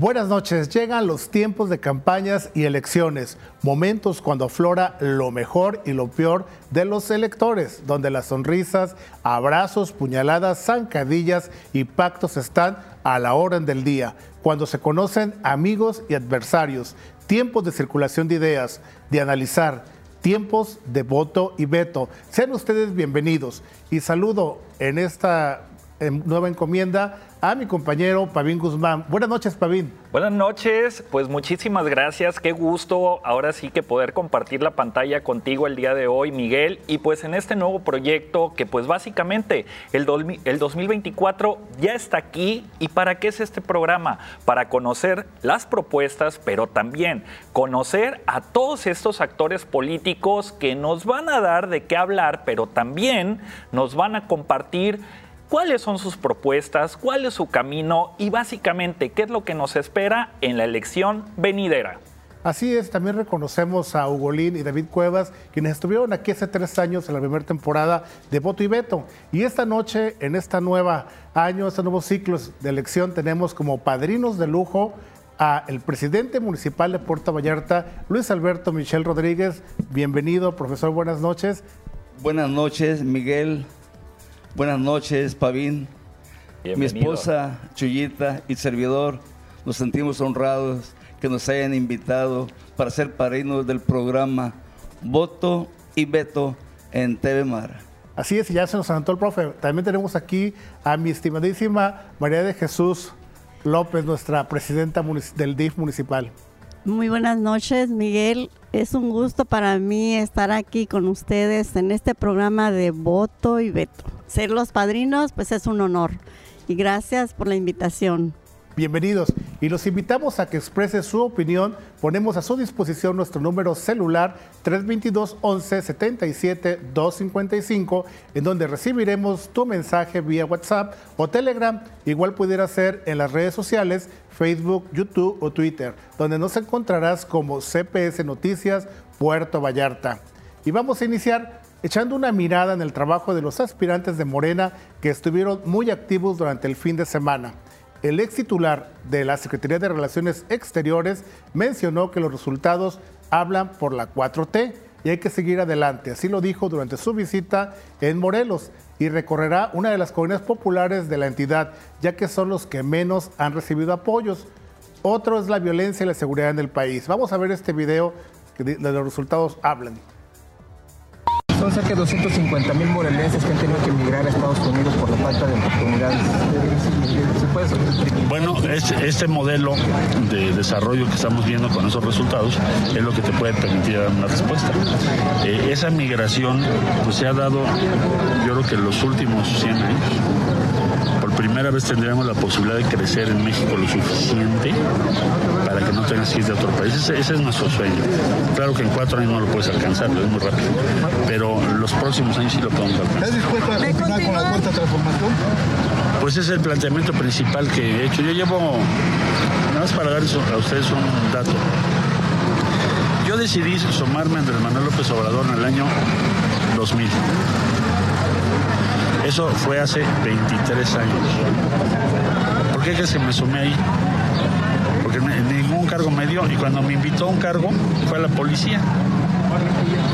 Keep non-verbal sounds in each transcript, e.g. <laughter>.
Buenas noches. Llegan los tiempos de campañas y elecciones, momentos cuando aflora lo mejor y lo peor de los electores, donde las sonrisas, abrazos, puñaladas, zancadillas y pactos están a la orden del día, cuando se conocen amigos y adversarios, tiempos de circulación de ideas, de analizar, tiempos de voto y veto. Sean ustedes bienvenidos y saludo en esta nueva encomienda a mi compañero Pavín Guzmán. Buenas noches, Pavín. Buenas noches, pues muchísimas gracias. Qué gusto ahora sí que poder compartir la pantalla contigo el día de hoy, Miguel. Y pues en este nuevo proyecto que pues básicamente el, el 2024 ya está aquí. ¿Y para qué es este programa? Para conocer las propuestas, pero también conocer a todos estos actores políticos que nos van a dar de qué hablar, pero también nos van a compartir cuáles son sus propuestas, cuál es su camino y básicamente qué es lo que nos espera en la elección venidera. Así es, también reconocemos a Ugolín y David Cuevas, quienes estuvieron aquí hace tres años en la primera temporada de Voto y Veto. Y esta noche, en esta nueva año, este nuevo ciclo de elección, tenemos como padrinos de lujo a el presidente municipal de Puerto Vallarta, Luis Alberto Michel Rodríguez. Bienvenido, profesor, buenas noches. Buenas noches, Miguel. Buenas noches, Pavín. Mi esposa, Chuyita y servidor, nos sentimos honrados que nos hayan invitado para ser padrinos del programa Voto y Veto en TV Mar. Así es, y ya se nos anotó el profe. También tenemos aquí a mi estimadísima María de Jesús López, nuestra presidenta del DIF municipal. Muy buenas noches, Miguel. Es un gusto para mí estar aquí con ustedes en este programa de Voto y Veto ser los padrinos, pues es un honor. Y gracias por la invitación. Bienvenidos y los invitamos a que exprese su opinión. Ponemos a su disposición nuestro número celular 322 11 77 255, en donde recibiremos tu mensaje vía WhatsApp o Telegram. Igual pudiera ser en las redes sociales, Facebook, YouTube o Twitter, donde nos encontrarás como CPS Noticias Puerto Vallarta. Y vamos a iniciar echando una mirada en el trabajo de los aspirantes de Morena que estuvieron muy activos durante el fin de semana. El ex titular de la Secretaría de Relaciones Exteriores mencionó que los resultados hablan por la 4T y hay que seguir adelante. Así lo dijo durante su visita en Morelos y recorrerá una de las colonias populares de la entidad, ya que son los que menos han recibido apoyos. Otro es la violencia y la seguridad en el país. Vamos a ver este video que de los resultados hablan. Son cerca de 250 mil morelenses que han tenido que emigrar a Estados Unidos por la falta de oportunidades. Bueno, este, modelo de desarrollo que estamos viendo con esos resultados es lo que te puede permitir dar una respuesta. Eh, esa migración pues, se ha dado, yo creo que en los últimos 100 años primera vez tendríamos la posibilidad de crecer en México lo suficiente para que no tengas que ir de otro país. Ese, es nuestro sueño. Claro que en cuatro años no lo puedes alcanzar, es muy rápido. Pero los próximos años sí lo podemos alcanzar. ¿Estás dispuesto a continuar con la cuarta transformación? Pues ese es el planteamiento principal que he hecho. Yo llevo, nada más para dar a ustedes un dato. Yo decidí sumarme a Andrés Manuel López Obrador en el año 2000. Eso fue hace 23 años. ¿Por qué que se me sumé ahí? Porque ningún cargo me dio y cuando me invitó a un cargo fue a la policía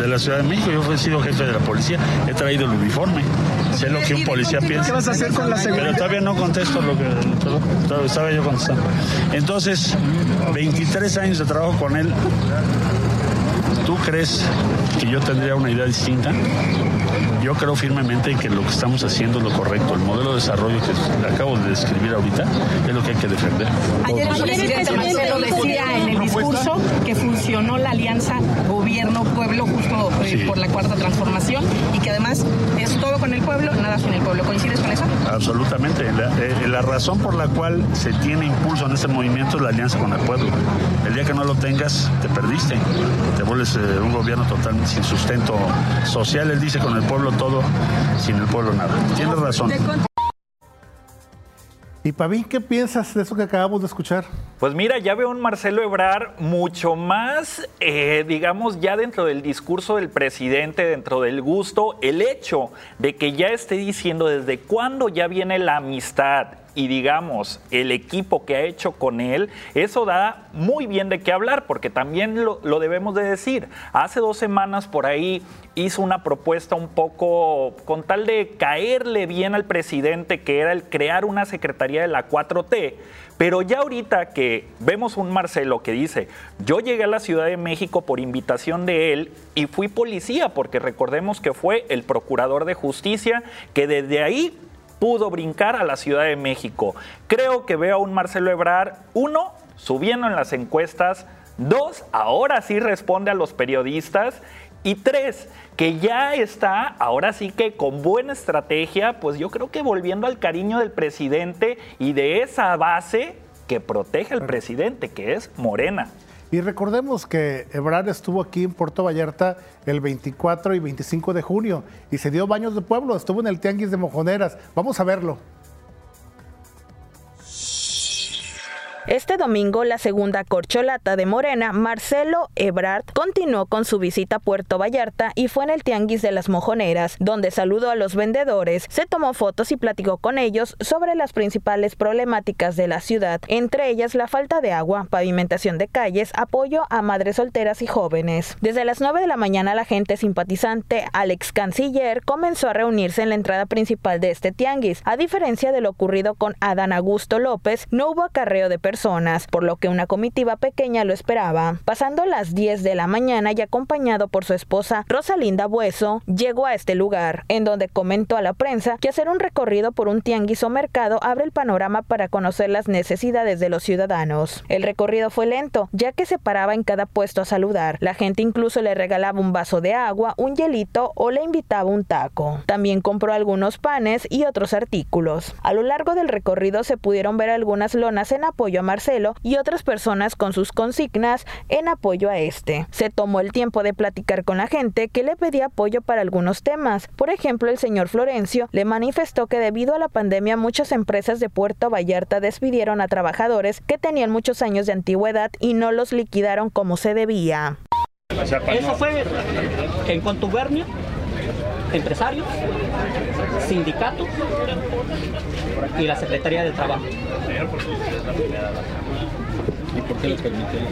de la Ciudad de México. Yo he sido jefe de la policía, he traído el uniforme. Sé lo que un policía piensa. ¿Qué vas a hacer con la seguridad? Pero todavía no contesto lo que estaba yo contestando. Entonces, 23 años de trabajo con él. ¿Tú crees que yo tendría una idea distinta? Yo creo firmemente en que lo que estamos haciendo es lo correcto. El modelo de desarrollo que acabo de describir ahorita es lo que hay que defender. Ayer el presidente Marcelo decía discurso que funcionó la alianza gobierno-pueblo justo eh, por la cuarta transformación y que además es todo con el pueblo, nada sin el pueblo. ¿Coincides con eso? Absolutamente. La, eh, la razón por la cual se tiene impulso en este movimiento es la alianza con el pueblo. El día que no lo tengas, te perdiste. Te vuelves eh, un gobierno totalmente sin sustento social. Él dice con el pueblo todo, sin el pueblo nada. Tienes razón. Y Pavín, ¿qué piensas de eso que acabamos de escuchar? Pues mira, ya veo un Marcelo Ebrar mucho más, eh, digamos, ya dentro del discurso del presidente, dentro del gusto, el hecho de que ya esté diciendo desde cuándo ya viene la amistad y digamos el equipo que ha hecho con él, eso da muy bien de qué hablar, porque también lo, debemos de decir. Hace dos semanas por ahí hizo una propuesta un poco con tal de caerle bien al presidente, que era el crear una secretaría de la 4T. Pero ya ahorita que vemos un Marcelo que dice, yo llegué a la Ciudad de México por invitación de él y fui policía, porque recordemos que fue el procurador de justicia que desde ahí pudo brincar a la Ciudad de México. Creo que veo a un Marcelo Ebrar, uno, subiendo en las encuestas, dos, ahora sí responde a los periodistas y tres, que ya está, ahora sí que con buena estrategia, pues yo creo que volviendo al cariño del presidente y de esa base que protege al presidente, que es Morena. Y recordemos que Ebrard estuvo aquí en Puerto Vallarta el 24 y 25 de junio y se dio baños de pueblo, estuvo en el Tianguis de Mojoneras. Vamos a verlo. Este domingo, la segunda corcholata de Morena, Marcelo Ebrard, continuó con su visita a Puerto Vallarta y fue en el Tianguis de las Mojoneras, donde saludó a los vendedores, se tomó fotos y platicó con ellos sobre las principales problemáticas de la ciudad, entre ellas la falta de agua, pavimentación de calles, apoyo a madres solteras y jóvenes. Desde las 9 de la mañana, la gente simpatizante al ex canciller comenzó a reunirse en la entrada principal de este tianguis. A diferencia de lo ocurrido con Adán Augusto López, no hubo acarreo de personas por lo que una comitiva pequeña lo esperaba. Pasando las 10 de la mañana y acompañado por su esposa Rosalinda Bueso, llegó a este lugar, en donde comentó a la prensa que hacer un recorrido por un tianguis o mercado abre el panorama para conocer las necesidades de los ciudadanos. El recorrido fue lento, ya que se paraba en cada puesto a saludar. La gente incluso le regalaba un vaso de agua, un hielito o le invitaba un taco. También compró algunos panes y otros artículos. A lo largo del recorrido se pudieron ver algunas lonas en apoyo a Marcelo y otras personas con sus consignas en apoyo a este. Se tomó el tiempo de platicar con la gente que le pedía apoyo para algunos temas. Por ejemplo, el señor Florencio le manifestó que debido a la pandemia muchas empresas de Puerto Vallarta despidieron a trabajadores que tenían muchos años de antigüedad y no los liquidaron como se debía. Eso fue en contubernio empresarios, sindicatos y la Secretaría del Trabajo. ¿Y por qué les permitieron?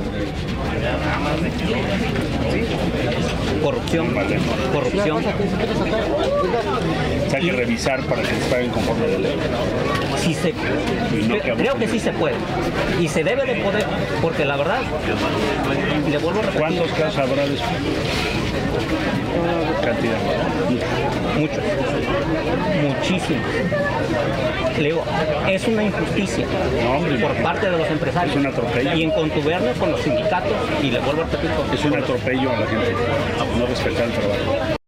Corrupción. Corrupción. Hay que revisar para que se paguen conforme a la ley. Sí se, creo que sí se puede. Y se debe de poder, porque la verdad, le vuelvo a repetir. ¿Cuántos casos habrá de eso? Cantidad. Muchos. Muchísimos. Le digo, es una injusticia por parte de los empresarios. Es un atropello. Y en contubernio con los sindicatos, y le vuelvo a repetir. Es un atropello a la gente, no respetar el trabajo.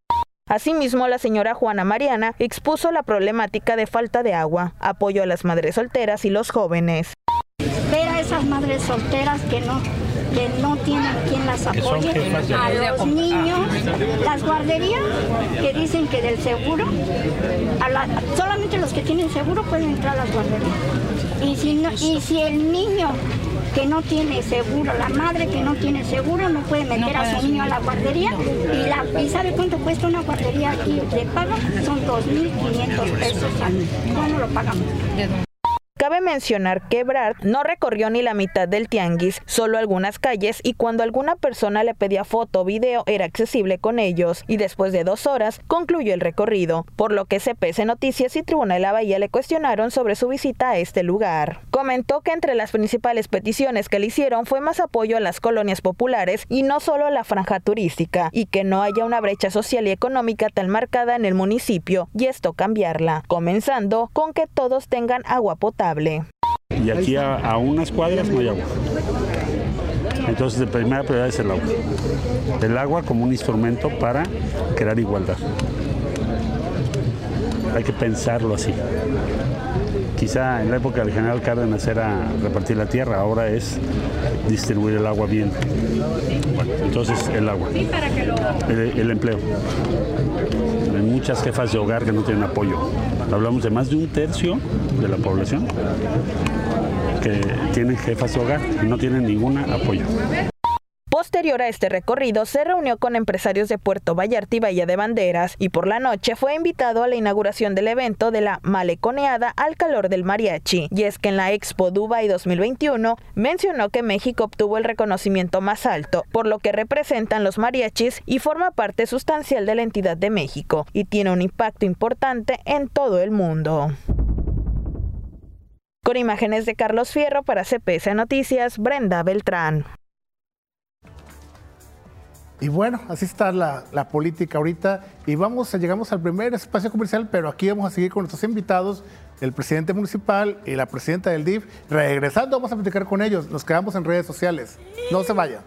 Asimismo, la señora Juana Mariana expuso la problemática de falta de agua, apoyo a las madres solteras y los jóvenes. Ver a esas madres solteras que no que no tienen quien las apoye, a los niños, las guarderías que dicen que del seguro, solamente los que tienen seguro pueden entrar a las guarderías. Y si, y si el niño que no tiene seguro, la madre que no tiene seguro no puede meter a su niño a la guardería y, la, y sabe cuánto cuesta una guardería aquí de pago, son 2.500 pesos al. ¿Cómo lo pagamos? Cabe mencionar que Brad no recorrió ni la mitad del tianguis, solo algunas calles y cuando alguna persona le pedía foto o video era accesible con ellos y después de dos horas concluyó el recorrido, por lo que CPC Noticias y Tribunal de la Bahía le cuestionaron sobre su visita a este lugar. Comentó que entre las principales peticiones que le hicieron fue más apoyo a las colonias populares y no solo a la franja turística y que no haya una brecha social y económica tan marcada en el municipio y esto cambiarla, comenzando con que todos tengan agua potable y aquí a, unas cuadras no hay agua. Entonces, la primera prioridad es el agua. El agua como un instrumento para crear igualdad. Hay que pensarlo así. Quizá en la época del general Cárdenas era repartir la tierra, ahora es distribuir el agua bien. entonces el agua. el empleo. Muchas jefas de hogar que no tienen apoyo. Hablamos de más de un tercio de la población que tienen jefas de hogar y no tienen ningún apoyo. Posterior a este recorrido, se reunió con empresarios de Puerto Vallarta y Bahía de Banderas y por la noche fue invitado a la inauguración del evento de la Maleconeada al calor del mariachi. Y es que en la Expo Dubai 2021 mencionó que México obtuvo el reconocimiento más alto, por lo que representan los mariachis y forma parte sustancial de la entidad de México y tiene un impacto importante en todo el mundo. Con imágenes de Carlos Fierro para CPS Noticias, Brenda Beltrán. Y bueno, así está la, política ahorita. Y vamos, llegamos al primer espacio comercial, pero aquí vamos a seguir con nuestros invitados, el presidente municipal y la presidenta del DIF. Regresando, vamos a platicar con ellos. Nos quedamos en redes sociales. No se vayan.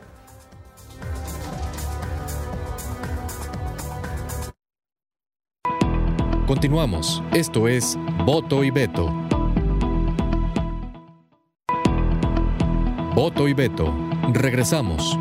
Continuamos. Esto es Voto y Veto. Voto y Veto. Regresamos.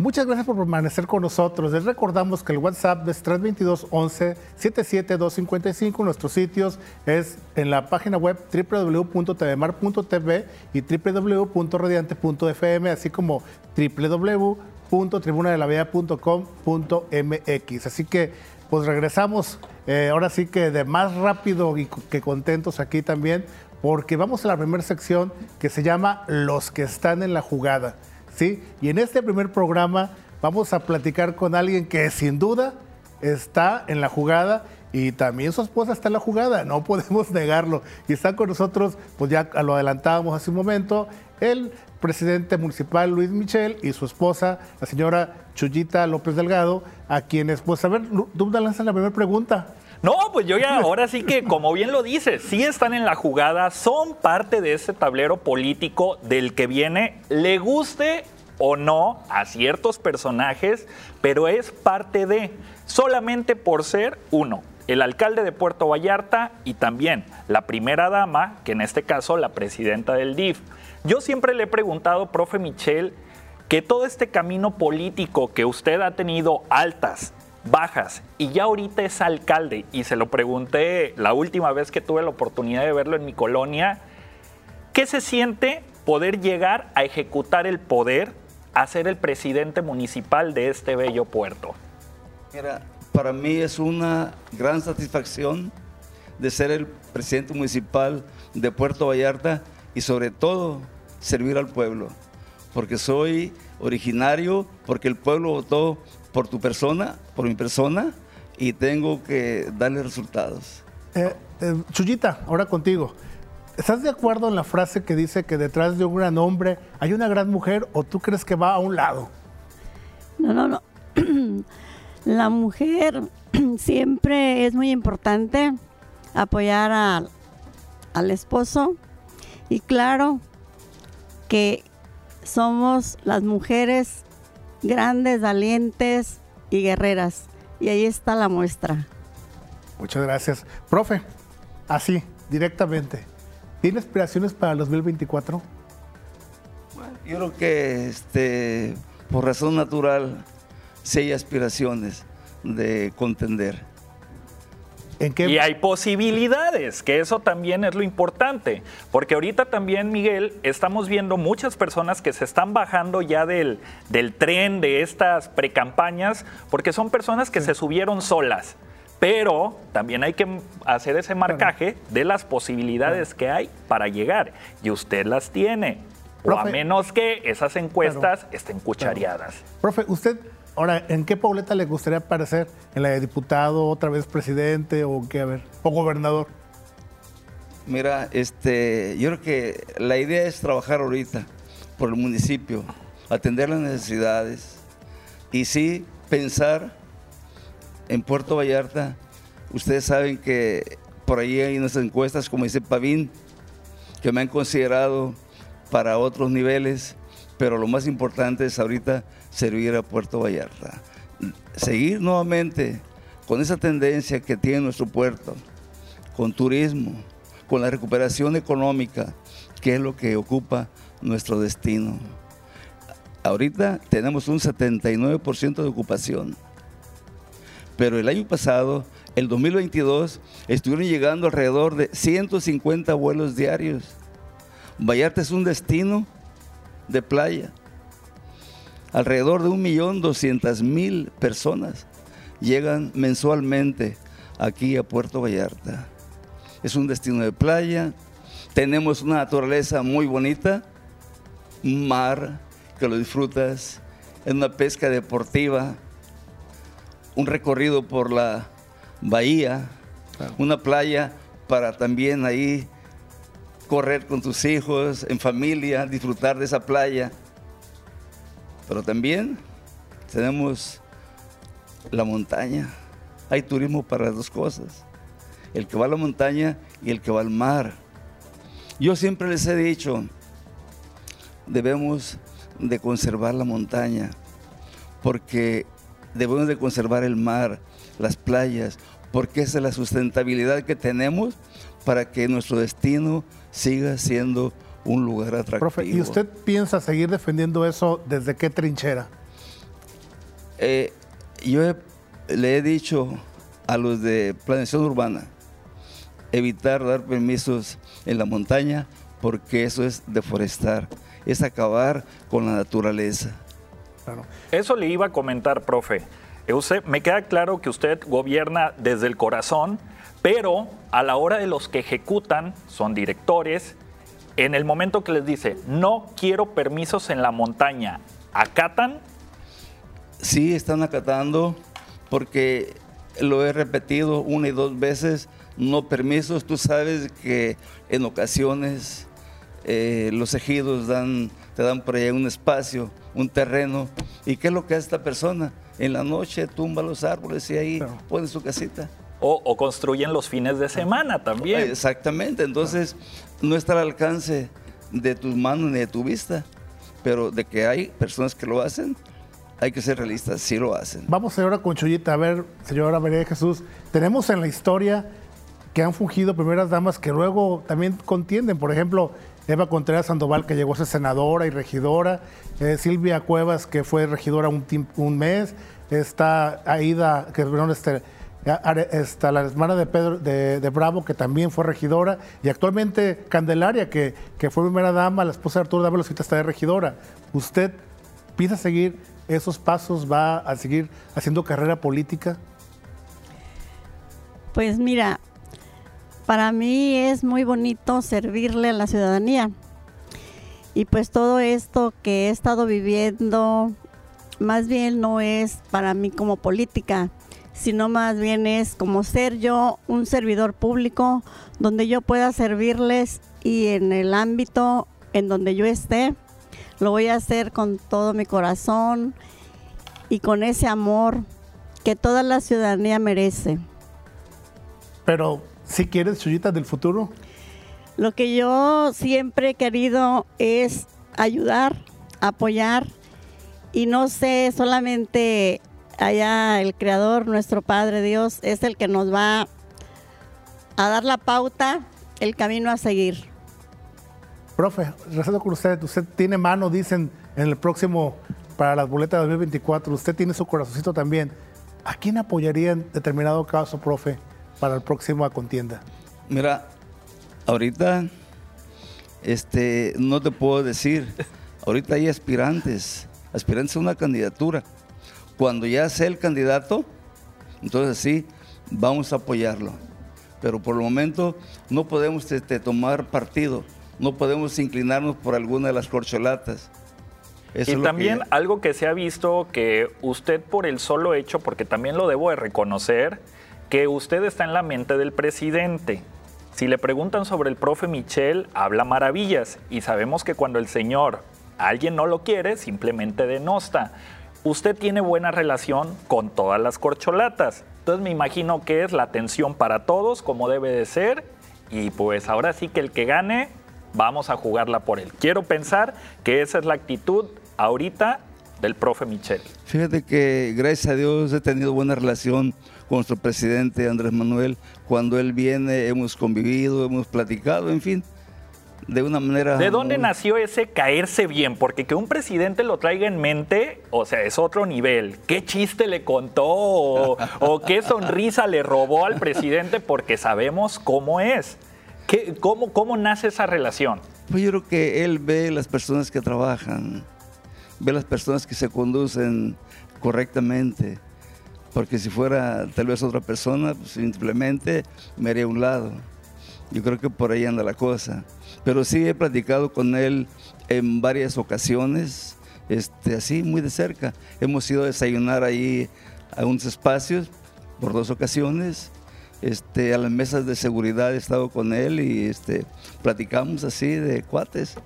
Muchas gracias por permanecer con nosotros. Les recordamos que el WhatsApp es 322 11 77255. Nuestros sitios es en la página web www.tvmar.tv y www.radiante.fm, así como www.tribunadelavida.com.mx. Así que pues regresamos eh, ahora sí que de más rápido y que contentos aquí también, porque vamos a la primera sección que se llama Los que están en la jugada. Y en este primer programa vamos a platicar con alguien que sin duda está en la jugada y también su esposa está en la jugada, no <laughs> podemos negarlo. Y está con nosotros, pues ya lo adelantábamos hace un momento, el presidente municipal Luis Michel y su esposa, la señora Chuyita López Delgado, a quienes, pues a ver, tú lanzas la primera pregunta. No, pues yo ya ahora sí que, como bien lo dices, sí están en la jugada, son parte de ese tablero político del que viene, le guste o no a ciertos personajes, pero es parte de, solamente por ser uno, el alcalde de Puerto Vallarta y también la primera dama, que en este caso la presidenta del DIF. Yo siempre le he preguntado, profe Michel, que todo este camino político que usted ha tenido altas, bajas y ya ahorita es alcalde y se lo pregunté la última vez que tuve la oportunidad de verlo en mi colonia, ¿qué se siente poder llegar a ejecutar el poder, a ser el presidente municipal de este bello puerto? Mira, para mí es una gran satisfacción de ser el presidente municipal de Puerto Vallarta y sobre todo servir al pueblo, porque soy originario, porque el pueblo votó por tu persona, por mi persona, y tengo que darle resultados. Eh, eh, Chuyita, ahora contigo. ¿Estás de acuerdo en la frase que dice que detrás de un gran hombre hay una gran mujer o tú crees que va a un lado? No, no, no. <clears throat> La mujer <clears throat> siempre es muy importante apoyar al esposo y claro que somos las mujeres grandes, valientes y guerreras. Y ahí está la muestra. Muchas gracias. Profe, así, directamente, ¿tiene aspiraciones para el 2024? yo creo que este, por razón natural sí hay aspiraciones de contender. Y hay posibilidades, que eso también es lo importante, porque ahorita también, Miguel, estamos viendo muchas personas que se están bajando ya del, del tren de estas precampañas, porque son personas que se subieron solas. Pero también hay que hacer ese marcaje de las posibilidades que hay para llegar. Y usted las tiene. o a menos que esas encuestas estén cuchareadas. Profe, usted Ahora, ¿en qué Pauleta le gustaría aparecer? ¿En la de diputado, otra vez presidente o qué? A ver, o gobernador. Mira, este, yo creo que la idea es trabajar ahorita por el municipio, atender las necesidades y sí pensar en Puerto Vallarta. Ustedes saben que por ahí hay unas encuestas, como dice Pavín, que me han considerado para otros niveles, pero lo más importante es ahorita servir a Puerto Vallarta. Seguir nuevamente con esa tendencia que tiene nuestro puerto, con turismo, con la recuperación económica, que es lo que ocupa nuestro destino. Ahorita tenemos un 79% de ocupación, pero el año pasado el 2022 estuvieron llegando alrededor de 150 vuelos diarios. Vallarta es un destino de playa. Alrededor de 1.200.000 personas llegan mensualmente aquí a Puerto Vallarta. Es un destino de playa, tenemos una naturaleza muy bonita, un mar que lo disfrutas, es una pesca deportiva, un recorrido por la bahía, una playa para también ahí correr con tus hijos, en familia, disfrutar de esa playa. Pero también tenemos la montaña. Hay turismo para las dos cosas. El que va a la montaña y el que va al mar. Yo siempre les he dicho, debemos de conservar la montaña, porque debemos de conservar el mar, las playas, porque esa es la sustentabilidad que tenemos para que nuestro destino siga siendo un lugar atractivo. Profe, ¿y usted piensa seguir defendiendo eso desde qué trinchera? Eh, yo le he dicho a los de planeación urbana, evitar dar permisos en la montaña porque eso es deforestar, es acabar con la naturaleza. Eso le iba a comentar, profe. Usted, me queda claro que usted gobierna desde el corazón, pero a la hora de los que ejecutan, son directores, en el momento que les dice, no quiero permisos en la montaña, ¿acatan? Sí, están acatando porque lo he repetido una y dos veces, no permisos. Tú sabes que en ocasiones eh, los ejidos dan, te dan por ahí un espacio, un terreno. ¿Y qué es lo que hace esta persona? En la noche tumba los árboles y ahí pone su casita. O, construyen los fines de semana también. Exactamente, entonces no está al alcance de tus manos ni de tu vista, pero de que hay personas que lo hacen, hay que ser realistas, sí lo hacen. Vamos ahora con Chuyita, a ver, señora María Jesús, tenemos en la historia que han fungido primeras damas que luego también contienden, por ejemplo, Eva Contreras Sandoval, que llegó a ser senadora y regidora, eh, Silvia Cuevas, que fue regidora un, un mes, está Aida, que este, está la hermana de Pedro de, Bravo, que también fue regidora, y actualmente Candelaria, que, que fue primera dama, la esposa de Arturo Dávila, está de regidora. ¿Usted piensa seguir esos pasos? ¿Va a seguir haciendo carrera política? Pues mira, para mí es muy bonito servirle a la ciudadanía. Y pues todo esto que he estado viviendo, más bien no es para mí como política, sino más bien es como ser yo un servidor público donde yo pueda servirles y en el ámbito en donde yo esté, lo voy a hacer con todo mi corazón y con ese amor que toda la ciudadanía merece. Pero, si quieres, Chuyita, del futuro? Lo que yo siempre he querido es ayudar, apoyar y no sé, solamente allá el Creador, nuestro Padre Dios, es el que nos va a dar la pauta, el camino a seguir. Profe, recuerdo con usted, usted tiene mano, dicen, en el próximo, para las boletas de 2024, usted tiene su corazoncito también. ¿A quién apoyaría en determinado caso, profe, para el próximo a contienda? Mira, ahorita, este, no te puedo decir, ahorita hay aspirantes, aspirantes a una candidatura. Cuando ya sea el candidato, entonces sí, vamos a apoyarlo. Pero por el momento no podemos este, tomar partido no podemos inclinarnos por alguna de las corcholatas. y también algo que se ha visto que usted por el solo hecho, porque también lo debo de reconocer, que usted está en la mente del presidente. Si le preguntan sobre el profe Michel, habla maravillas y sabemos que cuando el señor alguien no lo quiere, simplemente denosta. Usted tiene buena relación con todas las corcholatas. Entonces me imagino que es la atención para todos, como debe de ser. Y pues ahora sí que el que gane vamos a jugarla por él. Quiero pensar que esa es la actitud ahorita del profe Michel. Fíjate que gracias a Dios he tenido buena relación con nuestro presidente Andrés Manuel. Cuando él viene hemos convivido, hemos platicado, en fin. De una manera... ¿De dónde nació ese caerse bien? Porque que un presidente lo traiga en mente, o sea, es otro nivel. ¿Qué chiste le contó o, qué sonrisa le robó al presidente? Porque sabemos cómo es. ¿Qué, cómo, ¿Cómo nace esa relación? Pues yo creo que él ve las personas que trabajan, ve las personas que se conducen correctamente. Porque si fuera tal vez otra persona, pues simplemente me haría a un lado. Yo creo que por ahí anda la cosa. Pero sí he platicado con él en varias ocasiones, este, así muy de cerca. Hemos ido a desayunar ahí a unos espacios por dos ocasiones. Este, a las mesas de seguridad he estado con él y este, platicamos así de cuates.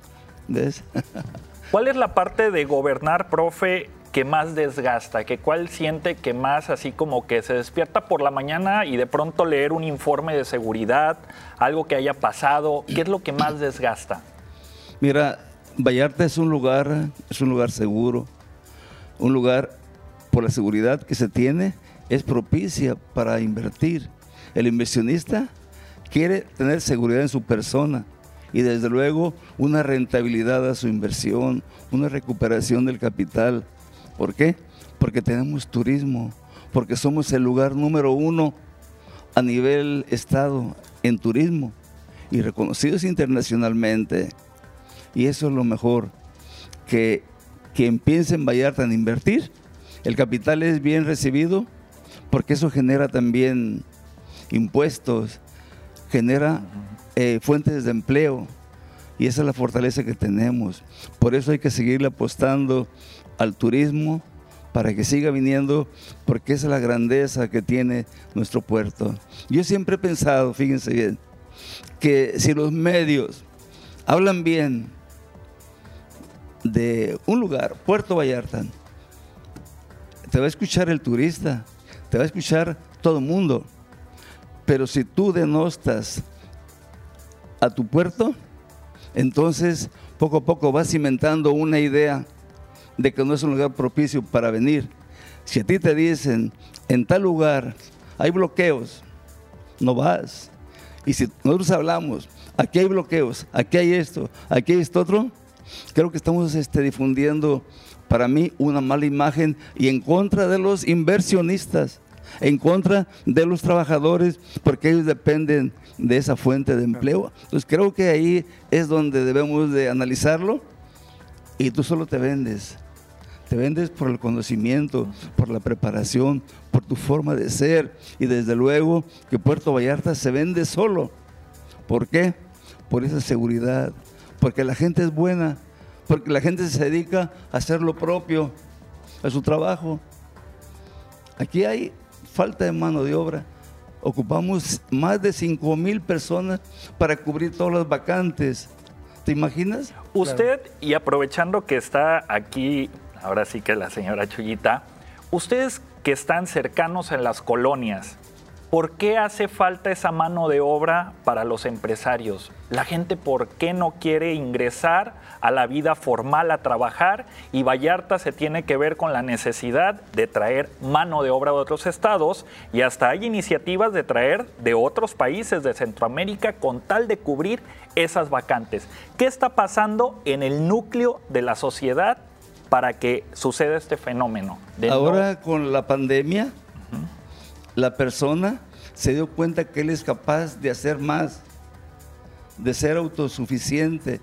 <laughs> ¿Cuál es la parte de gobernar, profe, que más desgasta? que ¿Cuál siente que más así como que se despierta por la mañana y de pronto leer un informe de seguridad, algo que haya pasado? ¿Qué es lo que más desgasta? Mira, Vallarta es un lugar, es un lugar seguro, un lugar por la seguridad que se tiene, es propicia para invertir. El inversionista quiere tener seguridad en su persona y desde luego una rentabilidad a su inversión, una recuperación del capital. ¿Por qué? Porque tenemos turismo, porque somos el lugar número uno a nivel estado en turismo y reconocidos internacionalmente. Y eso es lo mejor, que quien piense en Vallarta en invertir, el capital es bien recibido porque eso genera también impuestos, genera eh, fuentes de empleo y esa es la fortaleza que tenemos. Por eso hay que seguirle apostando al turismo para que siga viniendo, porque esa es la grandeza que tiene nuestro puerto. Yo siempre he pensado, fíjense bien, que si los medios hablan bien de un lugar, Puerto Vallarta, te va a escuchar el turista, te va a escuchar todo el mundo. Pero si tú denostas a tu puerto, entonces poco a poco vas cimentando una idea de que no es un lugar propicio para venir. Si a ti te dicen, en tal lugar hay bloqueos, no vas. Y si nosotros hablamos, aquí hay bloqueos, aquí hay esto, aquí hay esto otro, creo que estamos este, difundiendo para mí una mala imagen y en contra de los inversionistas, en contra de los trabajadores, porque ellos dependen de esa fuente de empleo. Entonces creo que ahí es donde debemos de analizarlo y tú solo te vendes. Te vendes por el conocimiento, por la preparación, por tu forma de ser. Y desde luego que Puerto Vallarta se vende solo. ¿Por qué? Por esa seguridad. Porque la gente es buena. Porque la gente se dedica a hacer lo propio, a su trabajo. Aquí hay falta de mano de obra. Ocupamos más de 5 mil personas para cubrir todas las vacantes. ¿Te imaginas? Usted, y aprovechando que está aquí ahora sí que la señora Chuyita, ustedes que están cercanos en las colonias, ¿por qué hace falta esa mano de obra para los empresarios? La gente, ¿por qué no quiere ingresar a la vida formal a trabajar? Y Vallarta se tiene que ver con la necesidad de traer mano de obra de otros estados y hasta hay iniciativas de traer de otros países de Centroamérica con tal de cubrir esas vacantes. ¿Qué está pasando en el núcleo de la sociedad para que suceda este fenómeno. Ahora con la pandemia, la persona se dio cuenta que él es capaz de hacer más, de ser autosuficiente,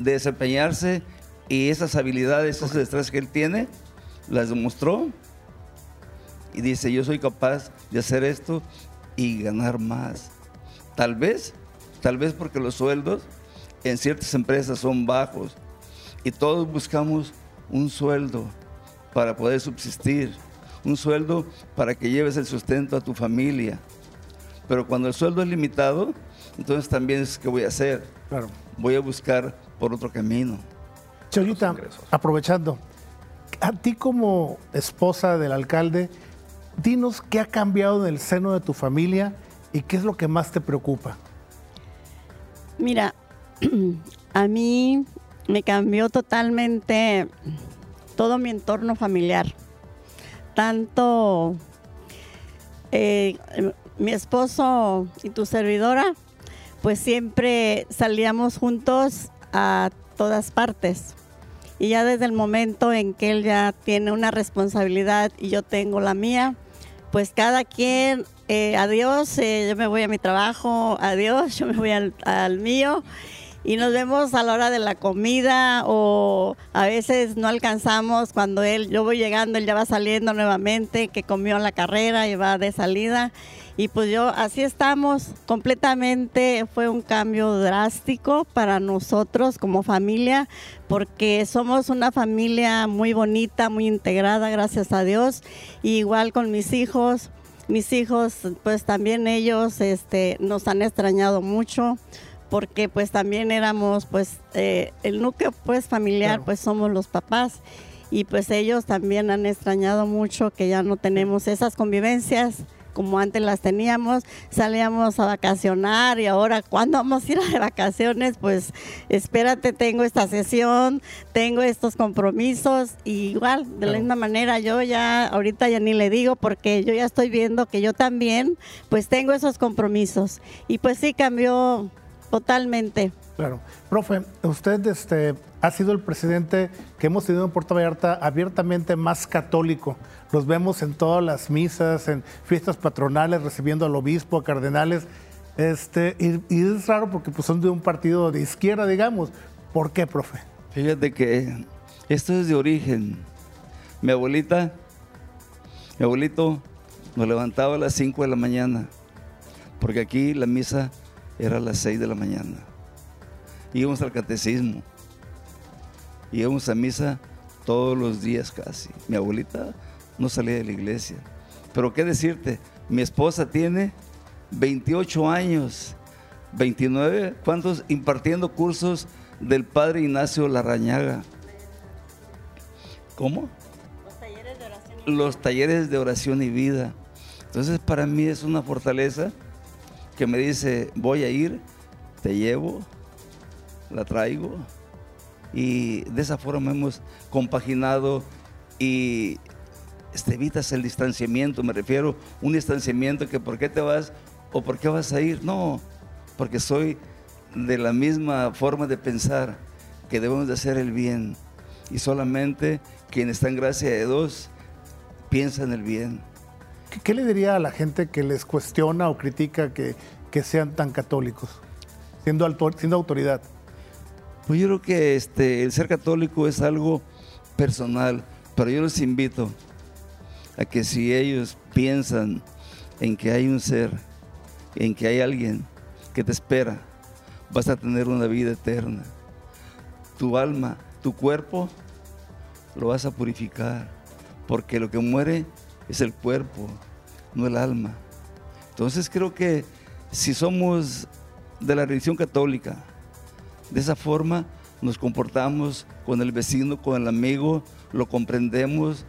de desempeñarse y esas habilidades, esas destrezas que él tiene, las demostró y dice, yo soy capaz de hacer esto y ganar más. Tal vez, tal vez porque los sueldos en ciertas empresas son bajos y todos buscamos un sueldo para poder subsistir, un sueldo para que lleves el sustento a tu familia. Pero cuando el sueldo es limitado, entonces también es que voy a hacer. Claro. Voy a buscar por otro camino. Cholita, aprovechando, a ti como esposa del alcalde, dinos qué ha cambiado en el seno de tu familia y qué es lo que más te preocupa. Mira, <clears throat> a mí me cambió totalmente todo mi entorno familiar. Tanto eh, mi esposo y tu servidora, pues siempre salíamos juntos a todas partes. Y ya desde el momento en que él ya tiene una responsabilidad y yo tengo la mía, pues cada quien, eh, adiós, eh, yo me voy a mi trabajo, adiós, <laughs> yo me voy al, al mío y nos vemos a la hora de la comida o a veces no alcanzamos cuando él, yo voy llegando, él ya va saliendo nuevamente, que comió la carrera y va de salida. Y pues yo, así estamos, completamente fue un cambio drástico para nosotros como familia, porque somos una familia muy bonita, muy integrada, gracias a Dios. igual con mis hijos, mis hijos, pues también ellos este, nos han extrañado mucho porque pues también éramos pues eh, el núcleo pues familiar pues somos los papás. Y pues ellos también han extrañado mucho que ya no tenemos esas convivencias como antes las teníamos, salíamos a vacacionar y ahora cuando vamos a ir a vacaciones, pues espérate, tengo esta sesión, tengo estos compromisos. Y igual, de la misma manera, yo ya ahorita ya ni le digo porque yo ya estoy viendo que yo también pues tengo esos compromisos. Y pues sí cambió Totalmente. Claro. Profe, usted este, ha sido el presidente que hemos tenido en Puerto Vallarta abiertamente más católico. Los vemos en todas las misas, en fiestas patronales, recibiendo al obispo, a cardenales. Este, y, es raro porque pues, son de un partido de izquierda, digamos. ¿Por qué, profe? Fíjate que esto es de origen. Mi abuelita, mi abuelito nos levantaba a las 5 de la mañana, porque aquí la misa era las 6 de la mañana. Íbamos al catecismo. Íbamos a misa todos los días casi. Mi abuelita no salía de la iglesia. Pero qué decirte, mi esposa tiene 28 años, 29, ¿cuántos? Impartiendo cursos del padre Ignacio Larrañaga. ¿Cómo? Los talleres de oración y vida. Los talleres de oración y vida. Entonces para mí es una fortaleza que me dice, voy a ir, te llevo, la traigo. Y de esa forma hemos compaginado y este, evitas el distanciamiento, me refiero un distanciamiento que por qué te vas o por qué vas a ir, no, porque soy de la misma forma de pensar que debemos de hacer el bien y solamente quien está en gracia de Dios piensa en el bien. ¿Qué le diría a la gente que les cuestiona o critica que, sean tan católicos, siendo, siendo autoridad? Pues yo creo que este, el ser católico es algo personal, pero yo les invito a que si ellos piensan en que hay un ser, en que hay alguien que te espera, vas a tener una vida eterna. Tu alma, tu cuerpo, lo vas a purificar, porque lo que muere es el cuerpo, no el alma. Entonces creo que si somos de la religión católica, de esa forma nos comportamos con el vecino, con el amigo, lo comprendemos,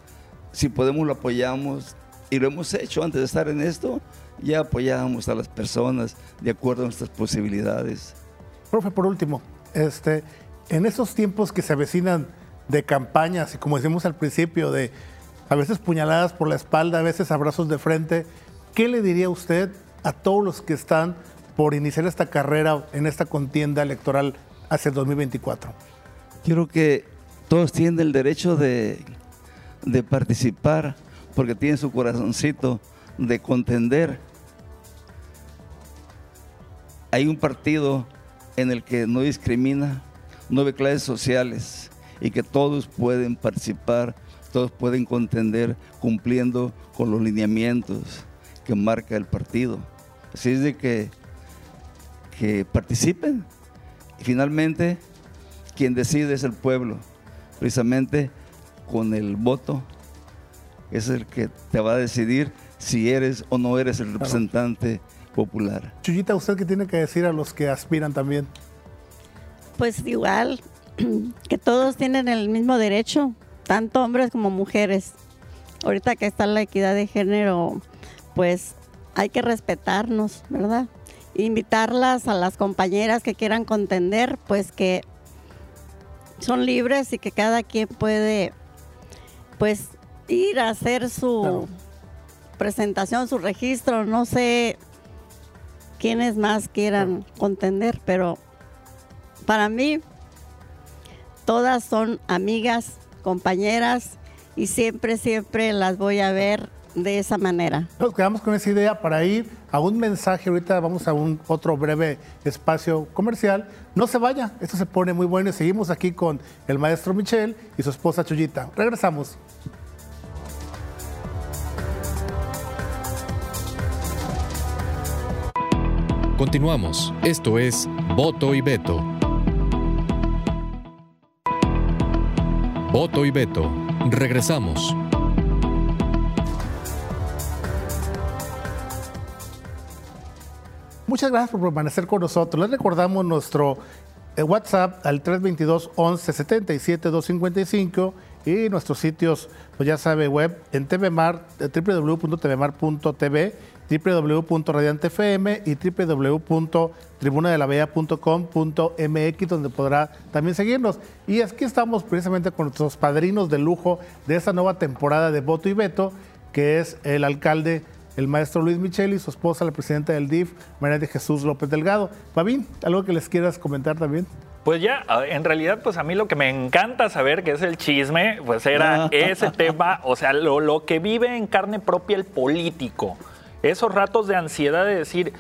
si podemos lo apoyamos y lo hemos hecho antes de estar en esto, ya apoyamos a las personas de acuerdo a nuestras posibilidades. Profe, por último, este, en esos tiempos que se avecinan de campañas y como decimos al principio, de a veces puñaladas por la espalda, a veces abrazos de frente. ¿Qué le diría usted a todos los que están por iniciar esta carrera en esta contienda electoral hacia el 2024? Quiero que todos tienen el derecho de, de participar porque tienen su corazoncito de contender. Hay un partido en el que no discrimina, no ve clases sociales y que todos pueden participar todos pueden contender cumpliendo con los lineamientos que marca el partido. Así es de que, que participen. Y finalmente, quien decide es el pueblo. Precisamente con el voto es el que te va a decidir si eres o no eres el representante popular. Chuyita, ¿usted qué tiene que decir a los que aspiran también? Pues igual, <clears throat> que todos tienen el mismo derecho tanto hombres como mujeres. Ahorita que está la equidad de género, pues hay que respetarnos, ¿verdad? Invitarlas a las compañeras que quieran contender, pues que son libres y que cada quien puede, pues, ir a hacer su presentación, su registro, no sé, quienes más quieran contender, pero para mí todas son amigas, compañeras y siempre, siempre las voy a ver de esa manera. Nos quedamos con esa idea para ir a un mensaje. Ahorita vamos a un otro breve espacio comercial. No se vaya, esto se pone muy bueno y seguimos aquí con el maestro Michel y su esposa Chuyita. Regresamos. Continuamos. Esto es Voto y Veto. Voto y Veto. Regresamos. Muchas gracias por permanecer con nosotros. Les recordamos nuestro eh, WhatsApp al 322 11 77 255 y nuestros sitios, pues ya sabe, web en TVMar, eh, www.tvmar.tv, www.radiantefm y www.tribunadelavea.com.mx, donde podrá también seguirnos. Y aquí estamos precisamente con nuestros padrinos de lujo de esta nueva temporada de Voto y Veto, que es el alcalde el maestro Luis Michel y su esposa, la presidenta del DIF, María de Jesús López Delgado. Fabín, ¿algo que les quieras comentar también? Pues ya, en realidad, pues a mí lo que me encanta saber, que es el chisme, pues era ese tema, o sea, lo, lo que vive en carne propia el político. Esos ratos de ansiedad de decir,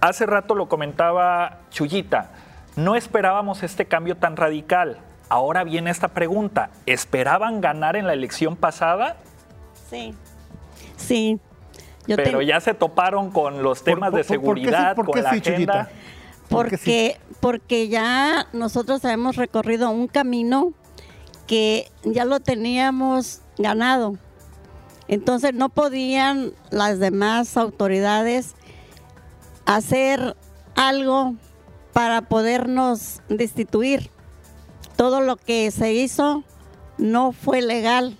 hace rato lo comentaba Chuyita, no esperábamos este cambio tan radical. Ahora viene esta pregunta, ¿esperaban ganar en la elección pasada? Sí, sí, pero ya se toparon con los temas de seguridad, con la agenda. Porque, porque ya nosotros hemos recorrido un camino que ya lo teníamos ganado. Entonces no podían las demás autoridades hacer algo para podernos destituir. Todo lo que se hizo no fue legal.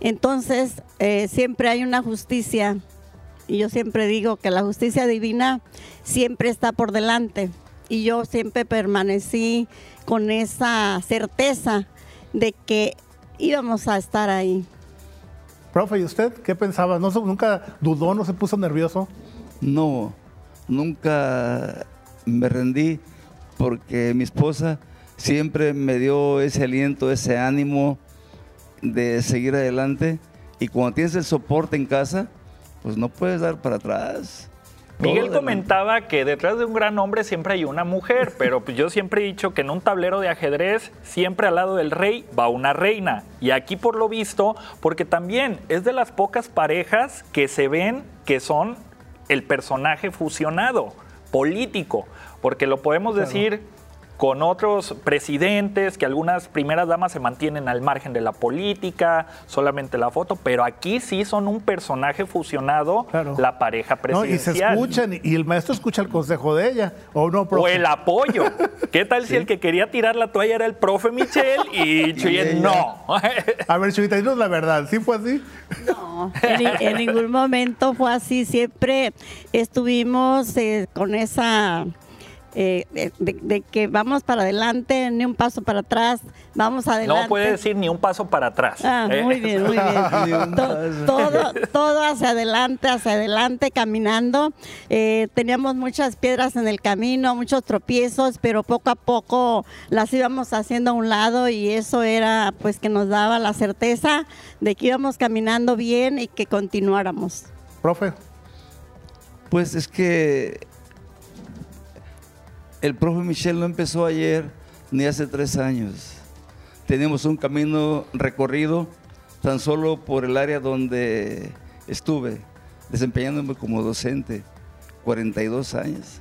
Entonces, eh, siempre hay una justicia, y yo siempre digo que la justicia divina siempre está por delante, y yo siempre permanecí con esa certeza de que íbamos a estar ahí. Profe, ¿y usted qué pensaba? ¿No, ¿Nunca dudó, no se puso nervioso? No, nunca me rendí porque mi esposa siempre me dio ese aliento, ese ánimo de seguir adelante. Y cuando tienes el soporte en casa, pues no puedes dar para atrás. Miguel comentaba que detrás de un gran hombre siempre hay una mujer, <laughs> pero pues yo siempre he dicho que en un tablero de ajedrez siempre al lado del rey va una reina. Y aquí por lo visto, porque también es de las pocas parejas que se ven que son el personaje fusionado, político, porque lo podemos decir con otros presidentes, que algunas primeras damas se mantienen al margen de la política, solamente la foto, pero aquí sí son un personaje fusionado, la pareja presidencial. y se escuchan, y el maestro escucha el consejo de ella, ¿o no, O el apoyo. ¿Qué tal si el que quería tirar la toalla era el profe Michel y <laughs> Chuyet no? A ver, Chuyita, dinos la verdad, ¿sí fue así? No, en, ningún momento fue así, siempre estuvimos eh, con esa eh, de, que vamos para adelante, ni un paso para atrás, vamos adelante. No puede decir ni un paso para atrás. Ah, ¿eh? Muy bien, muy bien. <laughs> todo, todo hacia adelante, hacia adelante, caminando. Eh, teníamos muchas piedras en el camino, muchos tropiezos, pero poco a poco las íbamos haciendo a un lado y eso era pues que nos daba la certeza de que íbamos caminando bien y que continuáramos. Profe. Pues es que el profe Michel no empezó ayer ni hace tres años. Tenemos un camino recorrido tan solo por el área donde estuve, desempeñándome como docente, 42 años.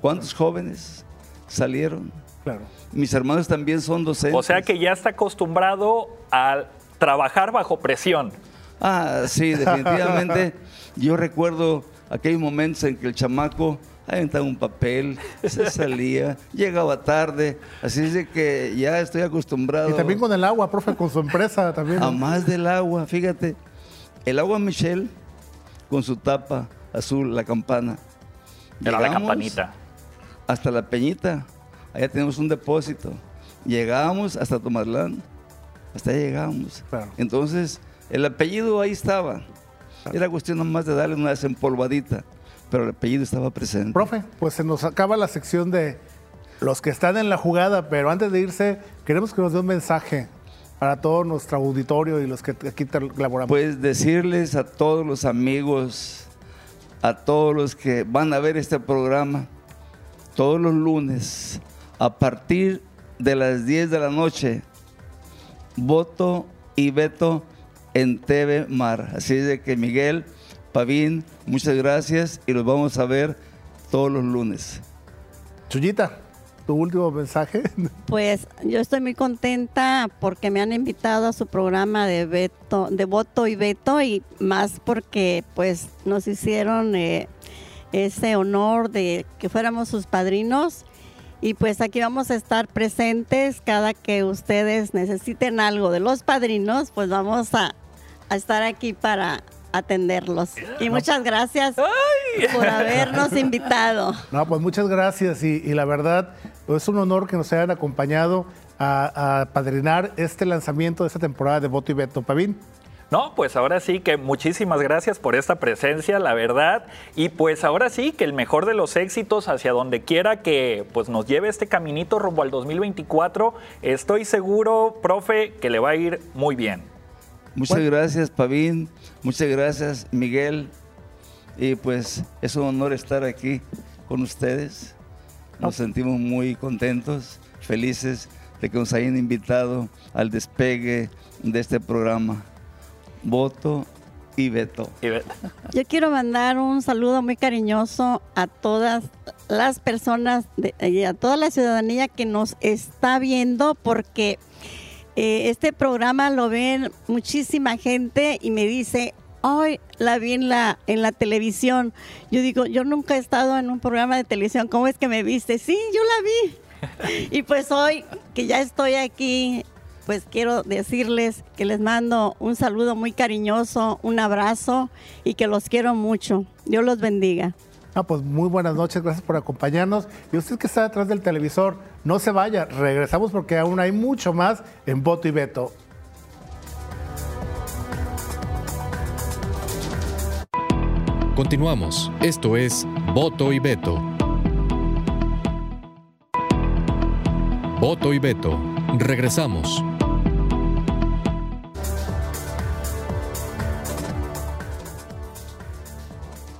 ¿Cuántos jóvenes salieron? Claro. Mis hermanos también son docentes. O sea que ya está acostumbrado a trabajar bajo presión. Ah, sí, definitivamente. <laughs> Yo recuerdo aquellos momentos en que el chamaco aventaba un papel, se salía, llegaba tarde, así es de que ya estoy acostumbrado. Y también con el agua, profe, con su empresa también. A más del agua, fíjate, el agua Michelle con su tapa azul, la campana. Era la campanita. Hasta la peñita, allá tenemos un depósito. Llegábamos hasta Tomatlán, hasta allá llegamos. Entonces, el apellido ahí estaba. Era cuestión nomás de darle una desempolvadita pero el apellido estaba presente. Profe, pues se nos acaba la sección de los que están en la jugada, pero antes de irse, queremos que nos dé un mensaje para todo nuestro auditorio y los que aquí laboramos. Pues decirles a todos los amigos, a todos los que van a ver este programa, todos los lunes, a partir de las 10 de la noche, voto y veto en TV Mar. Así de que Miguel, Pavín, muchas gracias y los vamos a ver todos los lunes. Chuyita tu último mensaje. <laughs> Pues yo estoy muy contenta porque me han invitado a su programa de Beto, de voto y veto y más porque pues nos hicieron eh, ese honor de que fuéramos sus padrinos y pues aquí vamos a estar presentes cada que ustedes necesiten algo de los padrinos, pues vamos a, a estar aquí para atenderlos. Y muchas gracias por habernos <laughs> invitado. No, pues muchas gracias y, la verdad es un honor que nos hayan acompañado a, a, padrinar este lanzamiento de esta temporada de Voto y Beto. Pavín. No, pues ahora sí que muchísimas gracias por esta presencia, la verdad. Y pues ahora sí que el mejor de los éxitos hacia donde quiera que pues nos lleve este caminito rumbo al 2024, estoy seguro, profe, que le va a ir muy bien. Muchas gracias, Pavín. Muchas gracias, Miguel. Y pues es un honor estar aquí con ustedes. Nos sentimos muy contentos, felices de que nos hayan invitado al despegue de este programa. Voto y Beto. Yo quiero mandar un saludo muy cariñoso a todas las personas y a toda la ciudadanía que nos está viendo porque eh, este programa lo ven muchísima gente y me dice, hoy la vi en la, en la televisión. Yo digo, yo nunca he estado en un programa de televisión, ¿cómo es que me viste? Sí, yo la vi. <laughs> y pues hoy que ya estoy aquí, pues quiero decirles que les mando un saludo muy cariñoso, un abrazo y que los quiero mucho. Dios los bendiga. Ah, pues muy buenas noches, gracias por acompañarnos. Y usted que está detrás del televisor, no se vaya, regresamos porque aún hay mucho más en Voto y Veto. Continuamos, esto es Voto y Veto. Voto y Veto, regresamos.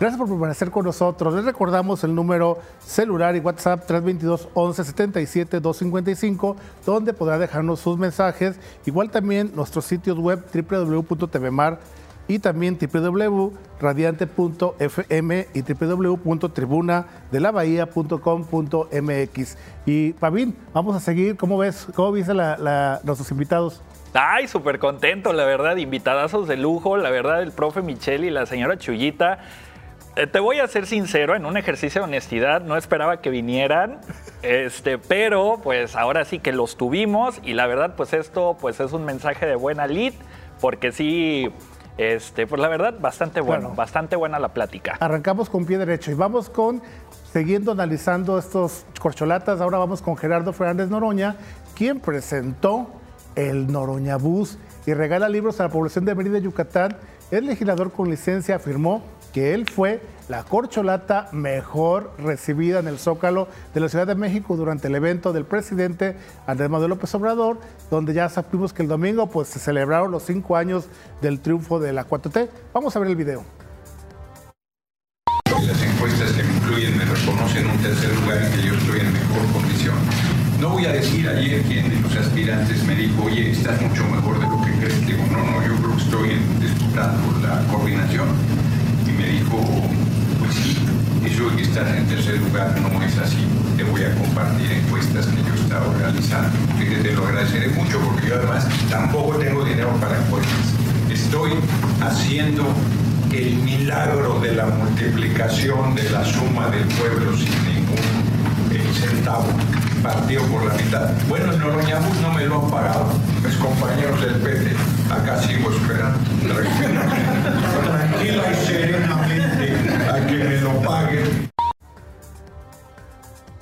Gracias por permanecer con nosotros. Les recordamos el número celular y WhatsApp 322 11 77 255, donde podrá dejarnos sus mensajes. Igual también nuestros sitios web www.tvmar y también www.radiante.fm y www.tribunadelabahía.com.mx. Y Pavín, vamos a seguir. ¿Cómo ves? ¿Cómo viste la, nuestros invitados? Ay, súper contento, la verdad, invitadazos de lujo, la verdad, el profe Micheli y la señora Chuyita te voy a ser sincero, en un ejercicio de honestidad no esperaba que vinieran, este, pero pues ahora sí que los tuvimos y la verdad pues esto pues es un mensaje de buena lead porque sí, este, pues la verdad bastante bueno, bastante buena la plática. Arrancamos con pie derecho y vamos con, siguiendo analizando estos corcholatas, ahora vamos con Gerardo Fernández Noroña, quien presentó el Noroña Bus y regala libros a la población de Mérida, Yucatán. El legislador con licencia afirmó que él fue la corcholata mejor recibida en el Zócalo de la Ciudad de México durante el evento del presidente Andrés Manuel López Obrador, donde ya supimos que el domingo pues, se celebraron los cinco años del triunfo de la 4T. Vamos a ver el video. Milagro de la multiplicación de la suma del pueblo sin ningún eh, centavo partido por la mitad. Bueno, el Noroñabús no me lo han pagado. Mis compañeros del PT, acá sigo esperando. <laughs> Tranquila y serenamente a que me lo paguen.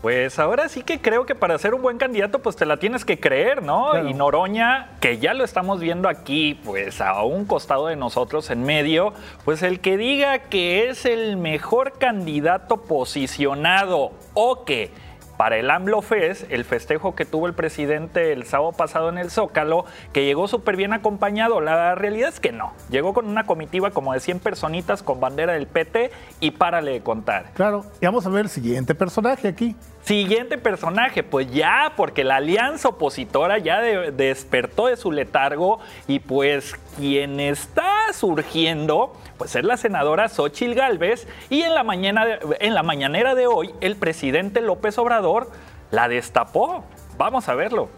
Pues ahora sí que creo que para ser un buen candidato, pues te la tienes que creer, ¿no? Y Noroña, que ya lo estamos viendo aquí, pues a un costado de nosotros en medio, pues el que diga que es el mejor candidato posicionado o que para el AMLO Fest, el festejo que tuvo el presidente el sábado pasado en el Zócalo, que llegó súper bien acompañado. La realidad es que no. Llegó con una comitiva como de 100 personitas con bandera del PT y párale de contar. Claro, y vamos a ver el siguiente personaje aquí. Siguiente personaje, pues ya, porque la alianza opositora ya despertó de su letargo y pues quien está surgiendo, pues es la senadora Xochil Gálvez y en la, mañana en la mañanera de hoy el presidente López Obrador la destapó. Vamos a verlo.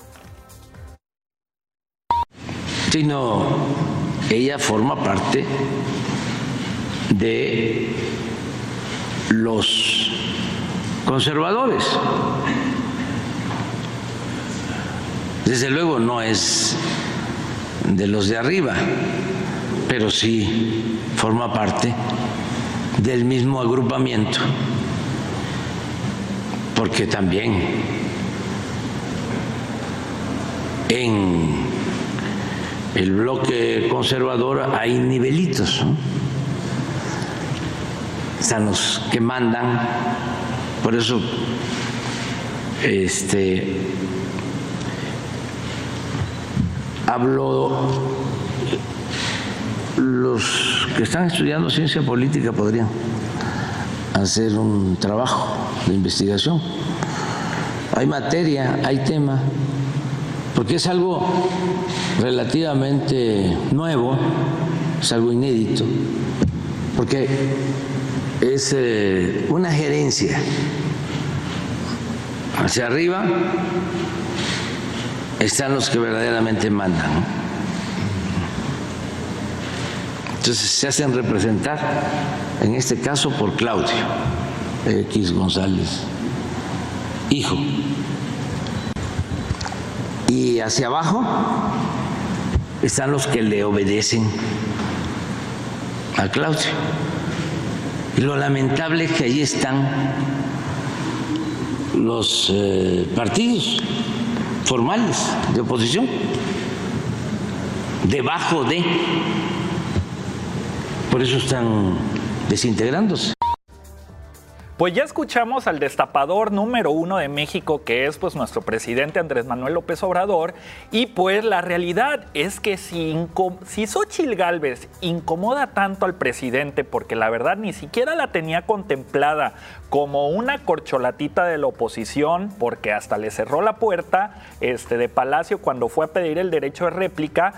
Sino ella forma parte de los conservadores. Desde luego no es de los de arriba, pero sí forma parte del mismo agrupamiento, porque también en el bloque conservador hay nivelitos. Están los que mandan por eso, este, hablo, los que están estudiando ciencia política podrían hacer un trabajo de investigación. Hay materia, hay tema, porque es algo relativamente nuevo, es algo inédito, porque es eh, una gerencia hacia arriba están los que verdaderamente mandan. Entonces se hacen representar, en este caso por Claudio X González, hijo. Y hacia abajo están los que le obedecen a Claudio. Y lo lamentable es que ahí están los eh, partidos formales de oposición, debajo de, por eso están desintegrándose. Pues ya escuchamos al destapador número uno de México, que es pues nuestro presidente Andrés Manuel López Obrador, y pues la realidad es que si, si Xochitl Gálvez incomoda tanto al presidente, porque la verdad ni siquiera la tenía contemplada como una corcholatita de la oposición, porque hasta le cerró la puerta este, de Palacio cuando fue a pedir el derecho de réplica,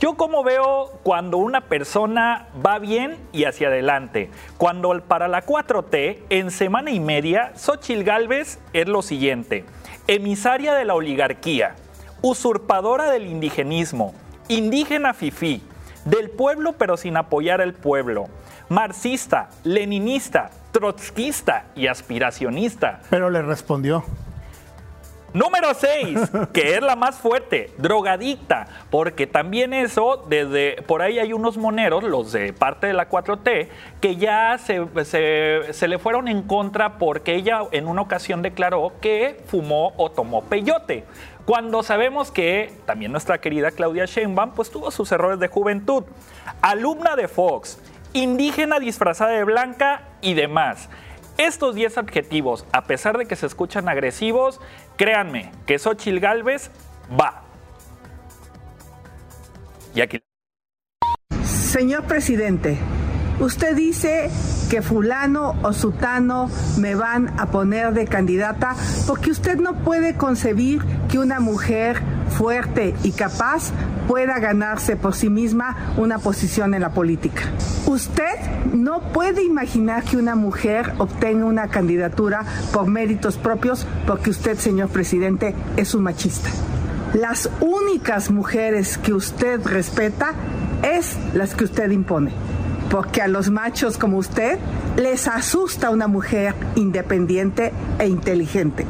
yo como veo cuando una persona va bien y hacia adelante. Cuando para la 4T, en semana y media, Xochil Gálvez es lo siguiente. Emisaria de la oligarquía, usurpadora del indigenismo, indígena fifí, del pueblo pero sin apoyar al pueblo, marxista, leninista, trotskista y aspiracionista. Pero le respondió. Número 6, <laughs> que es la más fuerte, drogadicta, porque también eso, desde por ahí hay unos moneros, los de parte de la 4T, que ya se, se, le fueron en contra porque ella en una ocasión declaró que fumó o tomó peyote. Cuando sabemos que también nuestra querida Claudia Sheinbaum pues tuvo sus errores de juventud. Alumna de Fox, indígena disfrazada de blanca y demás. Estos 10 adjetivos, a pesar de que se escuchan agresivos, créanme que Xochil Galvez va. Señor presidente, usted dice que fulano o sutano me van a poner de candidata porque usted no puede concebir que una mujer fuerte y capaz pueda ganarse por sí misma una posición en la política. Usted no puede imaginar que una mujer obtenga una candidatura por méritos propios porque usted, señor presidente, es un machista. Las únicas mujeres que usted respeta es las que usted impone, porque a los machos como usted les asusta una mujer independiente e inteligente.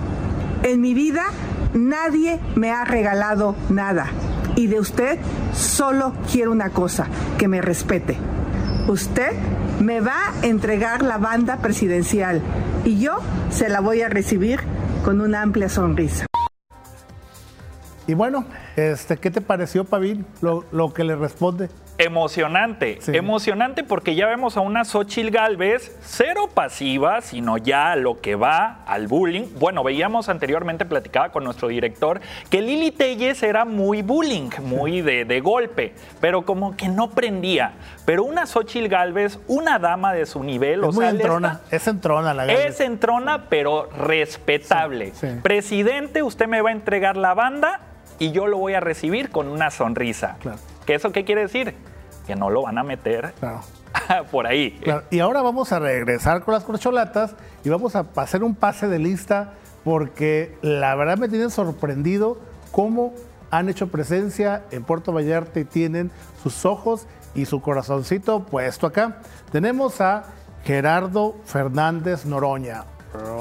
En mi vida Nadie me ha regalado nada. Y de usted solo quiero una cosa, que me respete. Usted me va a entregar la banda presidencial y yo se la voy a recibir con una amplia sonrisa. Y bueno, este, ¿qué te pareció, Pavín, lo, lo que le responde? Emocionante, emocionante porque ya vemos a una Xochil Galvez cero pasiva, sino ya lo que va al bullying. Bueno, veíamos anteriormente, platicaba con nuestro director, que Lili Telles era muy bullying, muy de, de golpe, pero como que no prendía. Pero una Xochil Galvez, una dama de su nivel, Es o muy sea, entrona, es entrona la Galvez. es entrona, pero respetable. Sí, sí. Presidente, usted me va a entregar la banda y yo lo voy a recibir con una sonrisa. ¿Qué eso qué quiere decir? Que no lo van a meter <laughs> por ahí. Claro, Y ahora vamos a regresar con las corcholatas y vamos a hacer un pase de lista porque la verdad me tiene sorprendido cómo han hecho presencia en Puerto Vallarta y tienen sus ojos y su corazoncito puesto acá. Tenemos a Gerardo Fernández Noroña,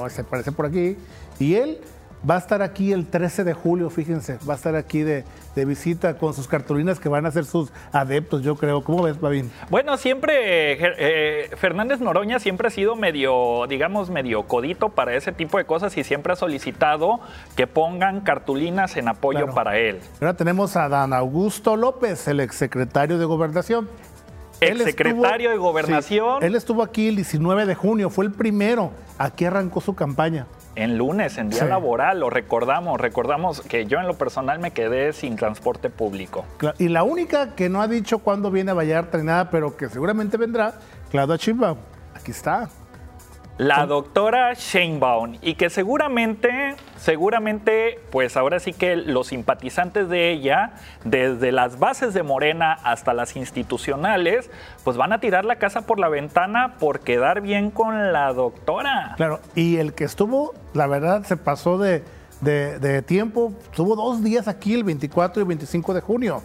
se aparece por aquí, y él va a estar aquí el 13 de julio, fíjense, va a estar aquí de, de visita con sus cartulinas que van a ser sus adeptos, yo creo. ¿Cómo ves, Babín? Bueno, siempre eh, Fernández Noroña siempre ha sido medio, digamos, medio codito para ese tipo de cosas y siempre ha solicitado que pongan cartulinas en apoyo Claro. para él. Ahora tenemos a Dan Augusto López, el exsecretario de Gobernación. Él Exsecretario de Gobernación. sí, él estuvo aquí el 19 de junio, fue el primero. Aquí arrancó su campaña. En lunes, en día Sí. laboral, lo recordamos, recordamos que yo en lo personal me quedé sin transporte público. Y la única que no ha dicho cuándo viene a Vallarta ni nada, pero que seguramente vendrá, Claudia Chimba. Aquí está. La doctora Sheinbaum y que seguramente, seguramente, pues ahora sí que los simpatizantes de ella, desde las bases de Morena hasta las institucionales, pues van a tirar la casa por la ventana por quedar bien con la doctora. Claro, y el que estuvo, la verdad, se pasó de, de- de tiempo, estuvo dos días aquí, el 24 y 25 de junio.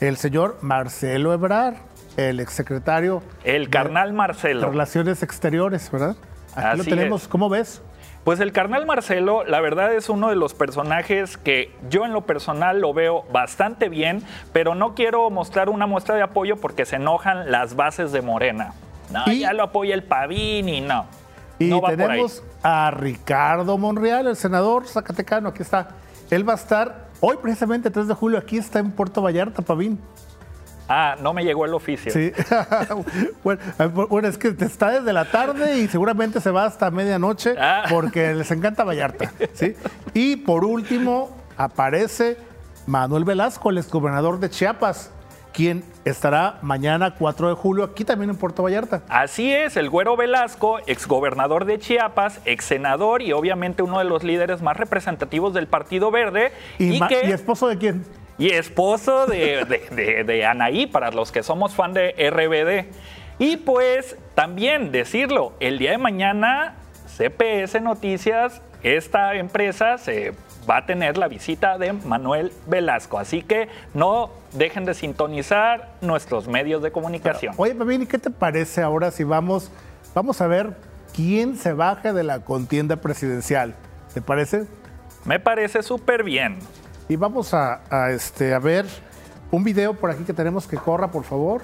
El señor Marcelo Ebrar, el exsecretario El carnal Marcelo. Relaciones Exteriores, ¿verdad? Aquí lo tenemos, es. ¿cómo ves? Pues el carnal Marcelo, la verdad es uno de los personajes que yo en lo personal lo veo bastante bien, pero no quiero mostrar una muestra de apoyo porque se enojan las bases de Morena. No, ya lo apoya el Pavín y no. Y no tenemos a Ricardo Monreal, el senador zacatecano, aquí está. Él va a estar hoy, precisamente 3 de julio, aquí está en Puerto Vallarta, Pavín. Ah, no me llegó el oficio. Sí. <laughs> bueno, eh, bueno, es que está desde la tarde y seguramente se va hasta medianoche Ah. porque les encanta Vallarta. ¿sí? Y por último, aparece Manuel Velasco, el exgobernador de Chiapas, quien estará mañana 4 de julio aquí también en Puerto Vallarta. Así es, el Güero Velasco, exgobernador de Chiapas, ex senador y obviamente uno de los líderes más representativos del Partido Verde. ¿Y, ma- que- ¿y esposo de quién? Y esposo de, de- de- de Anaí, para los que somos fan de RBD. Y pues también decirlo, el día de mañana CPS Noticias, esta empresa se va a tener la visita de Manuel Velasco. Así que no dejen de sintonizar nuestros medios de comunicación. Oye, Pepín, ¿y qué te parece ahora si vamos, vamos a ver quién se baja de la contienda presidencial? ¿Te parece? Me parece súper bien. Y vamos a, a, este, a ver un video por aquí que tenemos que corra, por favor.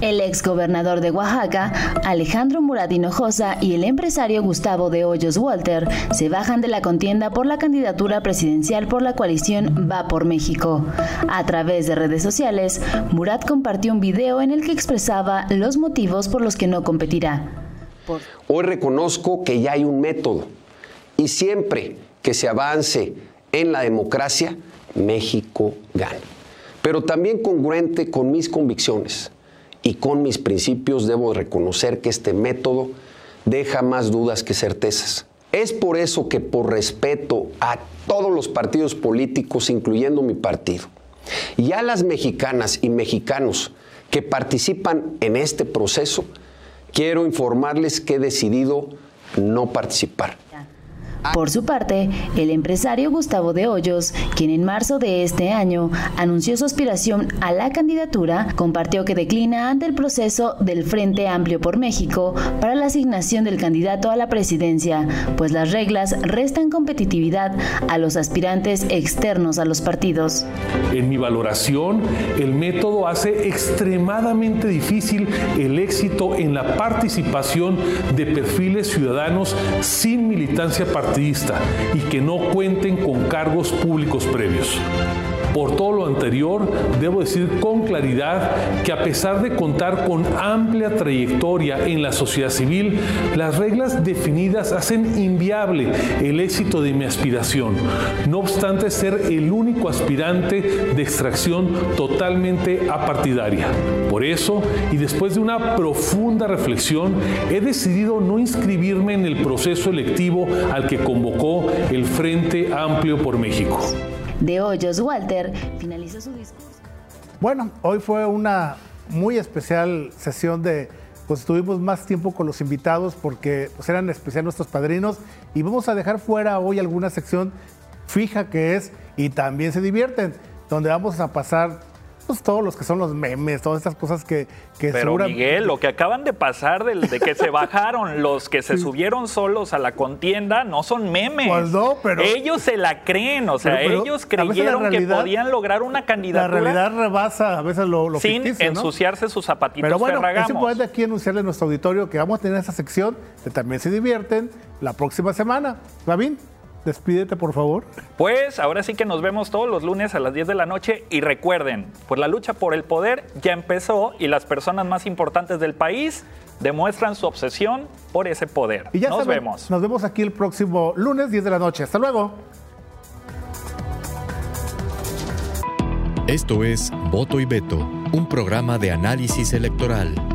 El exgobernador de Oaxaca, Alejandro Murat Hinojosa, y el empresario Gustavo de Hoyos Walter se bajan de la contienda por la candidatura presidencial por la coalición Va por México. A través de redes sociales, Murat compartió un video en el que expresaba los motivos por los que no competirá. Hoy reconozco que ya hay un método y siempre que se avance en la democracia, México gana. Pero también congruente con mis convicciones y con mis principios, debo reconocer que este método deja más dudas que certezas. Es por eso que por respeto a todos los partidos políticos, incluyendo mi partido, y a las mexicanas y mexicanos que participan en este proceso, quiero informarles que he decidido no participar. Por su parte, el empresario Gustavo de Hoyos, quien en marzo de este año anunció su aspiración a la candidatura, compartió que declina ante el proceso del Frente Amplio por México para la asignación del candidato a la presidencia, pues las reglas restan competitividad a los aspirantes externos a los partidos. En mi valoración, el método hace extremadamente difícil el éxito en la participación de perfiles ciudadanos sin militancia partidista y que no cuenten con cargos públicos previos. Por todo lo anterior, debo decir con claridad que a pesar de contar con amplia trayectoria en la sociedad civil, las reglas definidas hacen inviable el éxito de mi aspiración, no obstante ser el único aspirante de extracción totalmente apartidaria. Por eso, y después de una profunda reflexión, he decidido no inscribirme en el proceso electivo al que convocó el Frente Amplio por México de Hoyos Walter finalizó su discurso. Bueno, hoy fue una muy especial sesión de, pues tuvimos más tiempo con los invitados porque pues, eran especial nuestros padrinos y vamos a dejar fuera hoy alguna sección fija que es y también se divierten, donde vamos a pasar pues, todos los que son los memes, todas estas cosas que, que Pero Miguel, lo que acaban de pasar de, de que se <laughs> bajaron los que se subieron solos a la contienda no son memes. Pues no, pero... Ellos se la creen, o sea, ellos creyeron que podían lograr una candidatura. La realidad rebasa a veces lo, lo Sin ensuciarse sus zapatitos Pero bueno, es importante aquí anunciarle a nuestro auditorio que vamos a tener esa sección de También se divierten la próxima semana. ¿Gavin? Despídete, por favor. Pues ahora sí que nos vemos todos los lunes a las 10 de la noche y recuerden, pues la lucha por el poder ya empezó y las personas más importantes del país demuestran su obsesión por ese poder. Y ya nos vemos. Nos vemos aquí el próximo lunes 10 de la noche. Hasta luego. Esto es Voto y Veto, un programa de análisis electoral.